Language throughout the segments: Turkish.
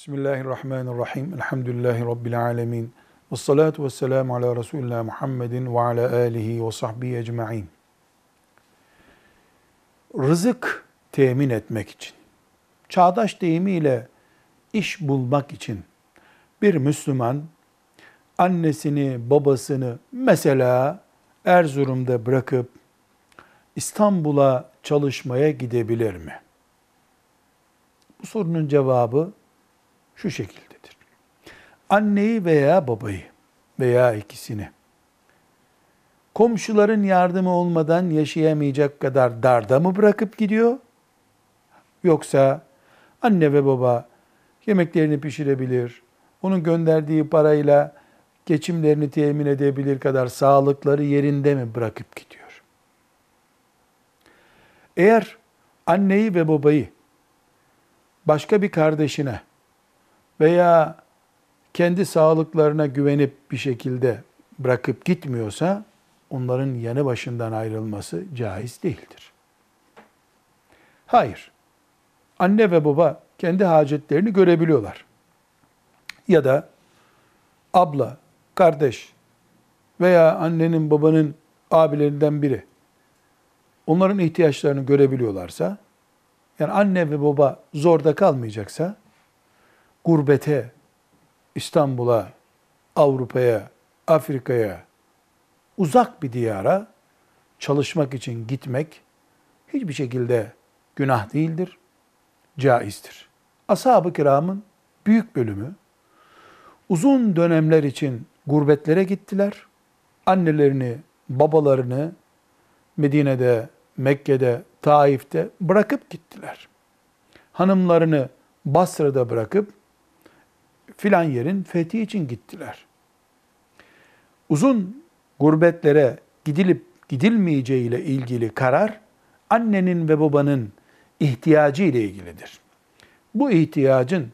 Bismillahirrahmanirrahim. Elhamdülillahi Rabbil alemin. Ve salatu ve selamu ala Resulullah Muhammedin ve ala alihi ve sahbihi ecma'in. Rızık temin etmek için, çağdaş deyimiyle iş bulmak için bir Müslüman annesini, babasını mesela Erzurum'da bırakıp İstanbul'a çalışmaya gidebilir mi? Bu sorunun cevabı şu şekildedir. Anneyi veya babayı veya ikisini komşuların yardımı olmadan yaşayamayacak kadar darda mı bırakıp gidiyor? Yoksa anne ve baba yemeklerini pişirebilir, onun gönderdiği parayla geçimlerini temin edebilir kadar sağlıkları yerinde mi bırakıp gidiyor? Eğer anneyi ve babayı başka bir kardeşine veya kendi sağlıklarına güvenip bir şekilde bırakıp gitmiyorsa onların yanı başından ayrılması caiz değildir. Hayır. Anne ve baba kendi hacetlerini görebiliyorlar. Ya da abla, kardeş veya annenin babanın abilerinden biri onların ihtiyaçlarını görebiliyorlarsa yani anne ve baba zorda kalmayacaksa gurbete, İstanbul'a, Avrupa'ya, Afrika'ya, uzak bir diyara çalışmak için gitmek hiçbir şekilde günah değildir, caizdir. Ashab-ı kiramın büyük bölümü uzun dönemler için gurbetlere gittiler. Annelerini, babalarını Medine'de, Mekke'de, Taif'te bırakıp gittiler. Hanımlarını Basra'da bırakıp filan yerin fethi için gittiler. Uzun gurbetlere gidilip gidilmeyeceği ile ilgili karar annenin ve babanın ihtiyacı ile ilgilidir. Bu ihtiyacın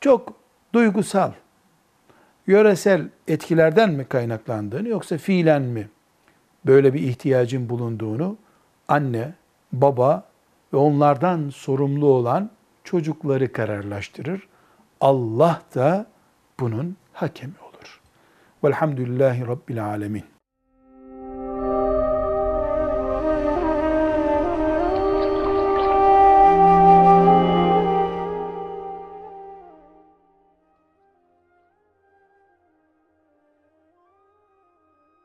çok duygusal, yöresel etkilerden mi kaynaklandığını yoksa fiilen mi böyle bir ihtiyacın bulunduğunu anne, baba ve onlardan sorumlu olan çocukları kararlaştırır. Allah da bunun hakemi olur. Velhamdülillahi Rabbil Alemin.